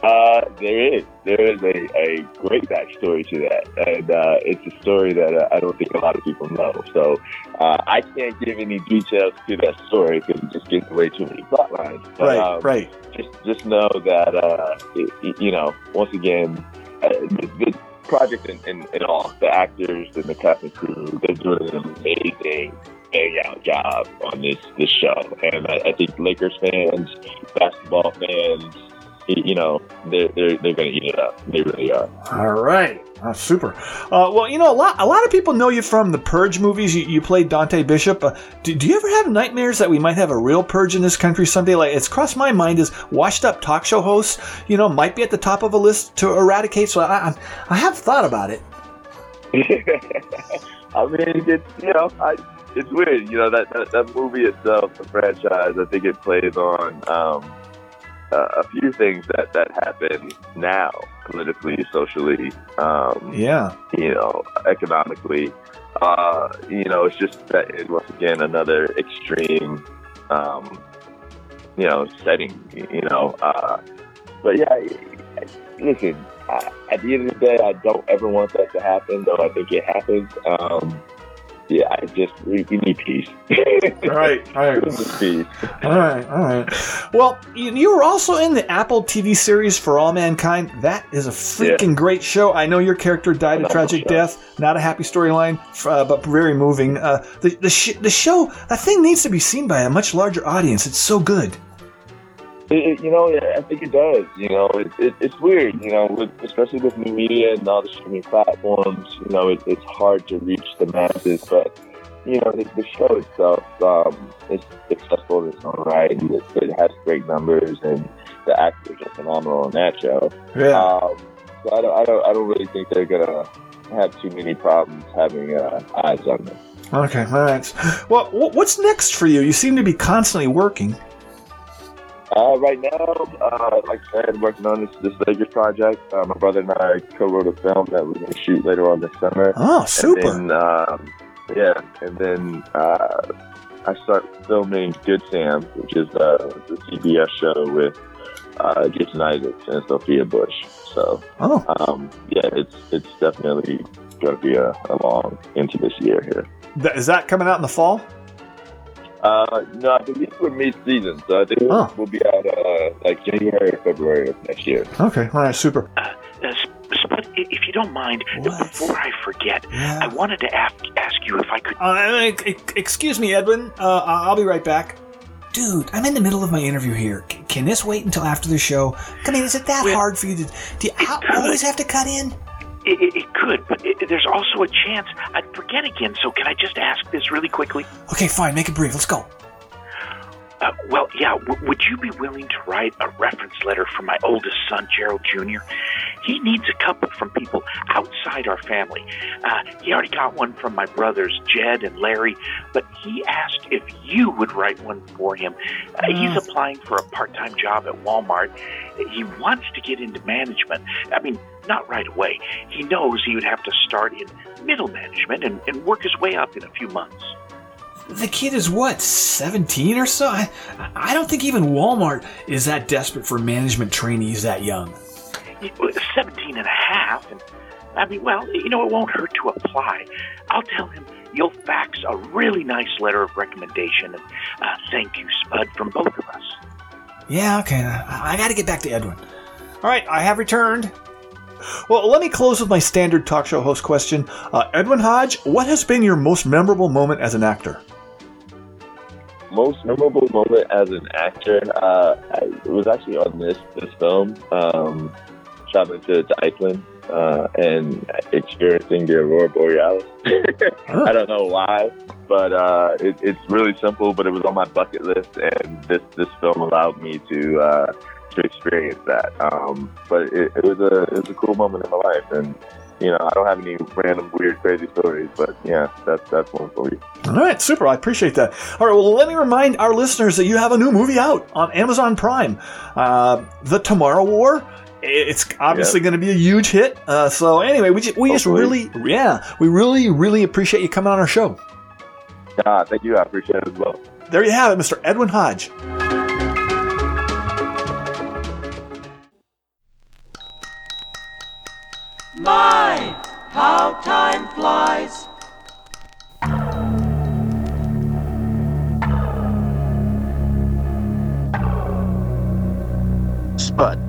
Uh, there is. There is a, a great backstory to that. And uh, it's a story that uh, I don't think a lot of people know. So uh, I can't give any details to that story because it just gives away too many plot lines. But, Right, um, right. Just, just know that, uh, it, it- you know, once again, uh, the, the project and, in, in all, the actors and the cast and crew, they're doing an amazing bang out job on this, this show. And I, I think Lakers fans, basketball fans, you know, they're, they're, they're going to eat it up. They really are. All right. Oh, super. Uh, well, you know, a lot, a lot of people know you from the Purge movies. You, you played Dante Bishop. Uh, do, do you ever have nightmares that we might have a real Purge in this country someday? Like, it's crossed my mind as washed up talk show hosts, you know, might be at the top of a list to eradicate. So I, I, I have thought about it. I mean, it's you know, I, it's weird. You know that, that that movie itself, the franchise. I think it plays on um, uh, a few things that that happen now, politically, socially. Um, Yeah. You know, economically. Uh, you know, it's just that it, once again another extreme. Um, you know, setting. You know, uh, but yeah. Listen, I, at the end of the day, I don't ever want that to happen, though I think it happens. Um, yeah, I just we, we need peace. right, right. We need peace. All right, all right. Well, you, you were also in the Apple TV series For All Mankind. That is a freaking great show. I know your character died a tragic death. Not a happy storyline, uh, but very moving. Uh, the the, sh- the show, that thing needs to be seen by a much larger audience. It's so good. It, it- you know, I think it does. You know, it, it, it's weird. You know, with, especially with new media and all the streaming platforms. You know, it, it's hard to reach the masses, but you know, the, the show itself um, is successful in its own right. It, it has great numbers, and the actors are phenomenal on that show. Yeah. Um, so I don't, I don't, I don't really think they're gonna have too many problems having uh, eyes on them. Okay, all right. Well, what's next for you? You seem to be constantly working. Uh, right now, uh, like I said, working on this this Lakers project. Uh, my brother and I co-wrote a film that we're going to shoot later on this summer. Oh, super. And then, um, yeah, and then uh, I start filming Good Sam, which is uh, the CBS show with uh, Jason Isaacs and Sophia Bush. So, oh. um, yeah, it's it's definitely going to be a, a long into this year here. Th- Is that coming out in the fall? Uh, no, I believe we're mid-season, so I think we'll, Oh. we'll be out uh, like January or February of next year. Okay, all right, super. Uh, S- Spud, if you don't mind, before I forget, I wanted to ask, ask you if I could. Uh, excuse me, Edwin. Uh, I- I'll be right back. Dude, I'm in the middle of my interview here. C- can this wait until after the show? I mean, is it that hard for you to? Do you always have to cut in? It, it, could, but it, there's also a chance I'd forget again. So can I just ask this really quickly? Okay, fine. Make it brief. Let's go. Uh, well, yeah. W- would you be willing to write a reference letter for my oldest son, Gerald Jr.? He needs a couple from people outside our family. Uh, he already got one from my brothers, Jed and Larry, but he asked if you would write one for him. Uh, he's Mm. applying for a part-time job at Walmart. He wants to get into management. I mean, not right away. He knows he would have to start in middle management and, and work his way up in a few months. The kid is what, 17 or so? I, I don't think even Walmart is that desperate for management trainees that young. He 17 and a half, and I mean, well, you know, it won't hurt to apply. I'll tell him you'll fax a really nice letter of recommendation and uh, thank you, Spud, from both of us. Yeah, okay. I, I got to get back to Edwin. All right, I have returned. Well, let me close with my standard talk show host question. Uh, Edwin Hodge, what has been your most memorable moment as an actor? Most memorable moment as an actor, uh, I, was actually on this this film, um, traveling to, to Iceland uh, and experiencing the aurora borealis. I don't know why, but uh, it, it's really simple. But it was on my bucket list, and this this film allowed me to uh, to experience that. Um, but it, it was a it was a cool moment in my life, and you know I don't have any random weird crazy stories, but yeah, that's that's one for you. All right, super. I appreciate that. All right, well, let me remind our listeners that you have a new movie out on Amazon Prime, uh, The Tomorrow War. It's obviously going to be a huge hit. Uh, so anyway, we just, we just really, yeah, we really, really appreciate you coming on our show. Ah, thank you. I appreciate it as well. There you have it, Mr. Edwin Hodge. My, how time flies. Spud,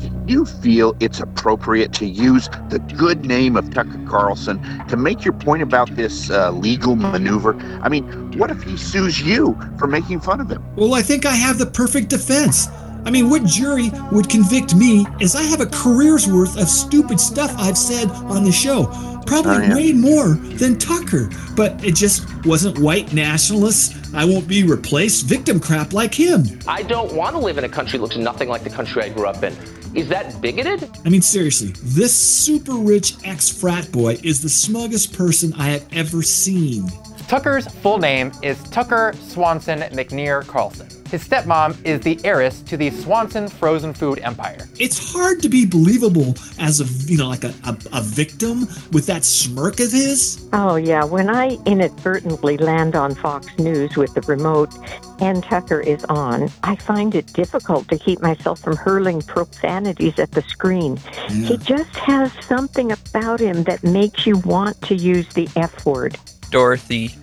do you feel it's appropriate to use the good name of Tucker Carlson to make your point about this uh, legal maneuver? I mean, what if he sues you for making fun of him? Well, I think I have the perfect defense. I mean, what jury would convict me as I have a career's worth of stupid stuff I've said on the show? Probably Oh, yeah. way more than Tucker. But it just wasn't white nationalists. I won't be replaced victim crap like him. I don't want to live in a country that looks nothing like the country I grew up in. Is that bigoted? I mean, seriously, this super rich ex frat boy is the smuggest person I have ever seen. Tucker's full name is Tucker Swanson McNear Carlson. His stepmom is the heiress to the Swanson frozen food empire. It's hard to be believable as a, you know, like a, a, a victim with that smirk of his. Oh, yeah. When I inadvertently land on Fox News with the remote and Tucker is on, I find it difficult to keep myself from hurling profanities at the screen. He just has something about him that makes you want to use the F word. Dorothy,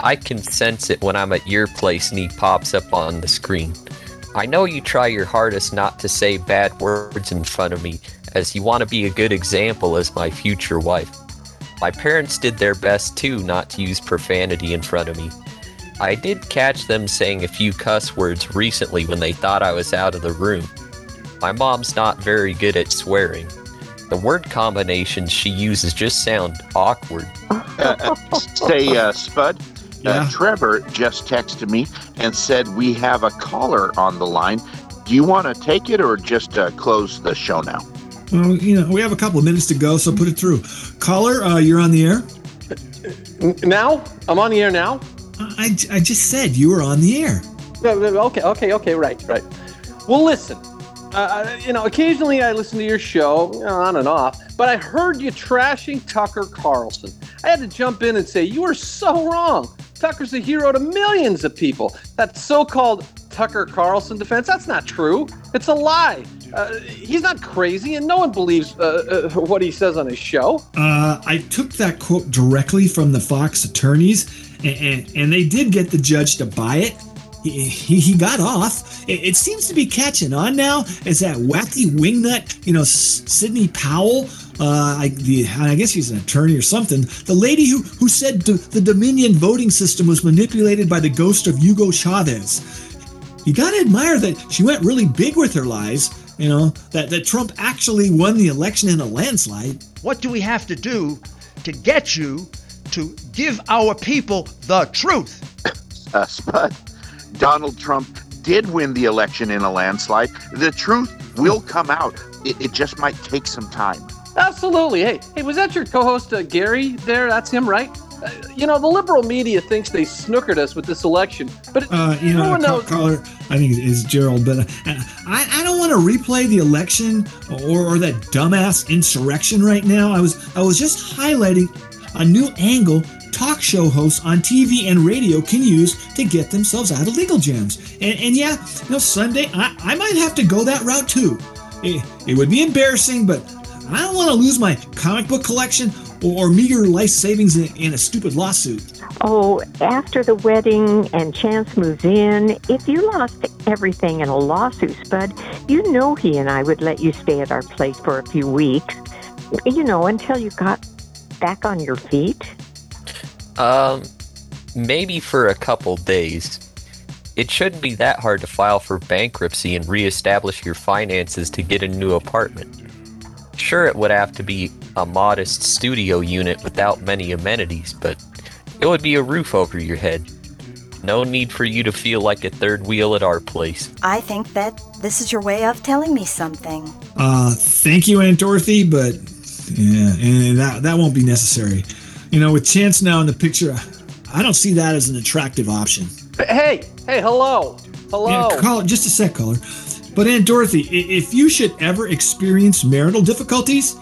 I can sense it when I'm at your place and he pops up on the screen. I know you try your hardest not to say bad words in front of me, as you want to be a good example as my future wife. My parents did their best too not to use profanity in front of me. I did catch them saying a few cuss words recently when they thought I was out of the room. My mom's not very good at swearing. The word combinations she uses just sound awkward. Uh, say, uh, Spud, uh, Trevor just texted me and said we have a caller on the line. Do you want to take it or just uh, close the show now? Well, you know, we have a couple of minutes to go, so put it through. Caller, uh, you're on the air. Now? I'm on the air now? I, I just said you were on the air. No, no, Okay, okay, okay, right, right. Well, listen. Uh, you know, occasionally I listen to your show, you know, on and off, but I heard you trashing Tucker Carlson. I had to jump in and say, you are so wrong. Tucker's a hero to millions of people. That so called Tucker Carlson defense, that's not true. It's a lie. Uh, he's not crazy, and no one believes uh, uh, what he says on his show. Uh, I took that quote directly from the Fox attorneys, and, and, and they did get the judge to buy it. He, he, he got off. It, it, seems to be catching on now Is that wacky wingnut, you know, S- Sidney Powell. Uh, I, the, I guess he's an attorney or something. The lady who, who said the Dominion voting system was manipulated by the ghost of Hugo Chavez. You gotta admire that she went really big with her lies you know, that, that Trump actually won the election in a landslide. What do we have to do to get you to give our people the truth? Uh, Spud, Donald Trump did win the election in a landslide. The truth will come out. It, it just might take some time. Absolutely. Hey, hey, was that your co-host uh, Gary there? That's him, right? Uh, you know, the liberal media thinks they snookered us with this election, but it, uh, you know, knows- caller, I think is Gerald, but uh, I, I don't want to replay the election or, or that dumbass insurrection right now. I was I was just highlighting a new angle talk show hosts on TV and radio can use to get themselves out of legal jams. And, and yeah, you know, Sunday I, I might have to go that route too. It, it would be embarrassing, but I don't want to lose my comic book collection or meager life savings in, in, a stupid lawsuit. Oh, after the wedding and Chance moves in, if you lost everything in a lawsuit, Spud, you know he and I would let you stay at our place for a few weeks. You know, until you got back on your feet. Um, maybe for a couple days. It shouldn't be that hard to file for bankruptcy and reestablish your finances to get a new apartment. Sure, it would have to be a modest studio unit without many amenities, but it would be a roof over your head. No need for you to feel like a third wheel at our place. I think that this is your way of telling me something. Uh, thank you, Aunt Dorothy, but yeah, and that that won't be necessary. You know, with Chance now in the picture, I don't see that as an attractive option. Hey, hey, hello, hello. Yeah, call it just a sec, caller. But Aunt Dorothy, if you should ever experience marital difficulties,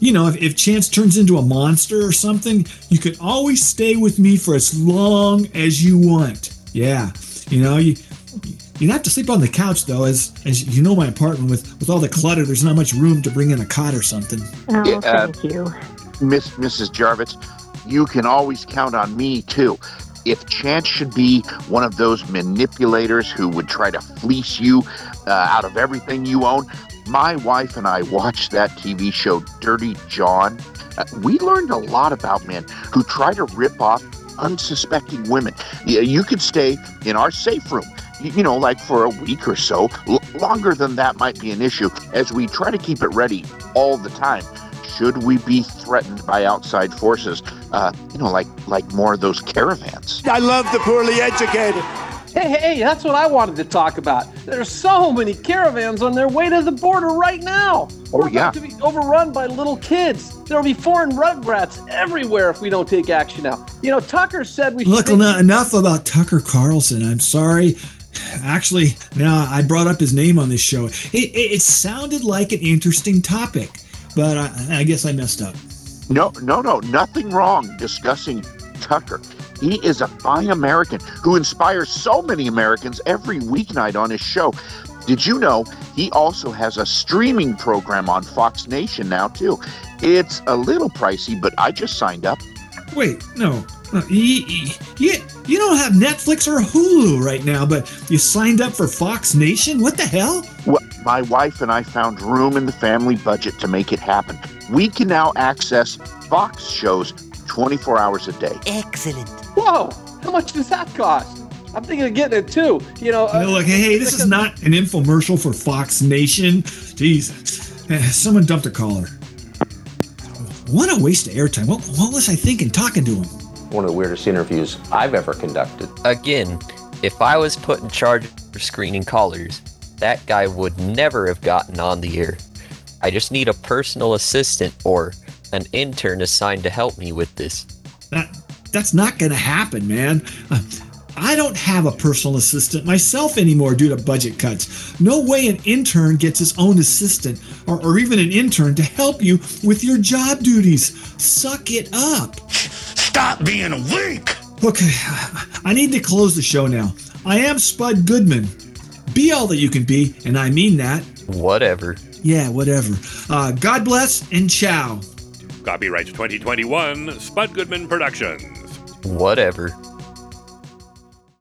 you know, if, if Chance turns into a monster or something, you can always stay with me for as long as you want. Yeah, you know, you you'd have to sleep on the couch though, as as you know, my apartment with with all the clutter, there's not much room to bring in a cot or something. Oh, yeah, uh, thank you, Miss Mrs. Jarvis. You can always count on me too. If Chance should be one of those manipulators who would try to fleece you uh, out of everything you own, my wife and I watched that TV show Dirty John. Uh, we learned a lot about men who try to rip off unsuspecting women. You, you could stay in our safe room, you, you know, like for a week or so. L- longer than that might be an issue, as we try to keep it ready all the time. Should we be threatened by outside forces, uh, you know, like like more of those caravans? I love the poorly educated. Hey, hey, that's what I wanted to talk about. There's so many caravans on their way to the border right now. Oh, We're yeah. about to be overrun by little kids. There'll be foreign rugrats everywhere if we don't take action now. You know, Tucker said we Look, should. enough, enough about Tucker Carlson. I'm sorry. Actually, now I brought up his name on this show. It, it, it sounded like an interesting topic, but I, I guess I messed up. No, no, no, nothing wrong discussing Tucker. He is a fine American who inspires so many Americans every weeknight on his show. Did you know he also has a streaming program on Fox Nation now, too? It's a little pricey, but I just signed up. Wait, no. Uh, you, you, you don't have Netflix or Hulu right now, but you signed up for Fox Nation? What the hell? Well, my wife and I found room in the family budget to make it happen. We can now access Fox shows 24 hours a day. Excellent. Whoa, how much does that cost? I'm thinking of getting it too. You know, uh, look, hey, this is not an infomercial for Fox Nation. Jesus, eh, someone dumped a caller. What a waste of airtime. What, what was I thinking talking to him? One of the weirdest interviews I've ever conducted. Again, if I was put in charge of screening callers, that guy would never have gotten on the air. I just need a personal assistant or an intern assigned to help me with this. That that's not going to happen, man. Uh, I don't have a personal assistant myself anymore due to budget cuts. No way an intern gets his own assistant or, or even an intern to help you with your job duties. Suck it up. Stop being weak. Okay, I need to close the show now. I am Spud Goodman. Be all that you can be, and I mean that. Whatever. Yeah, whatever. Uh, God bless and ciao. Copyright 2021, Spud Goodman Productions. Whatever.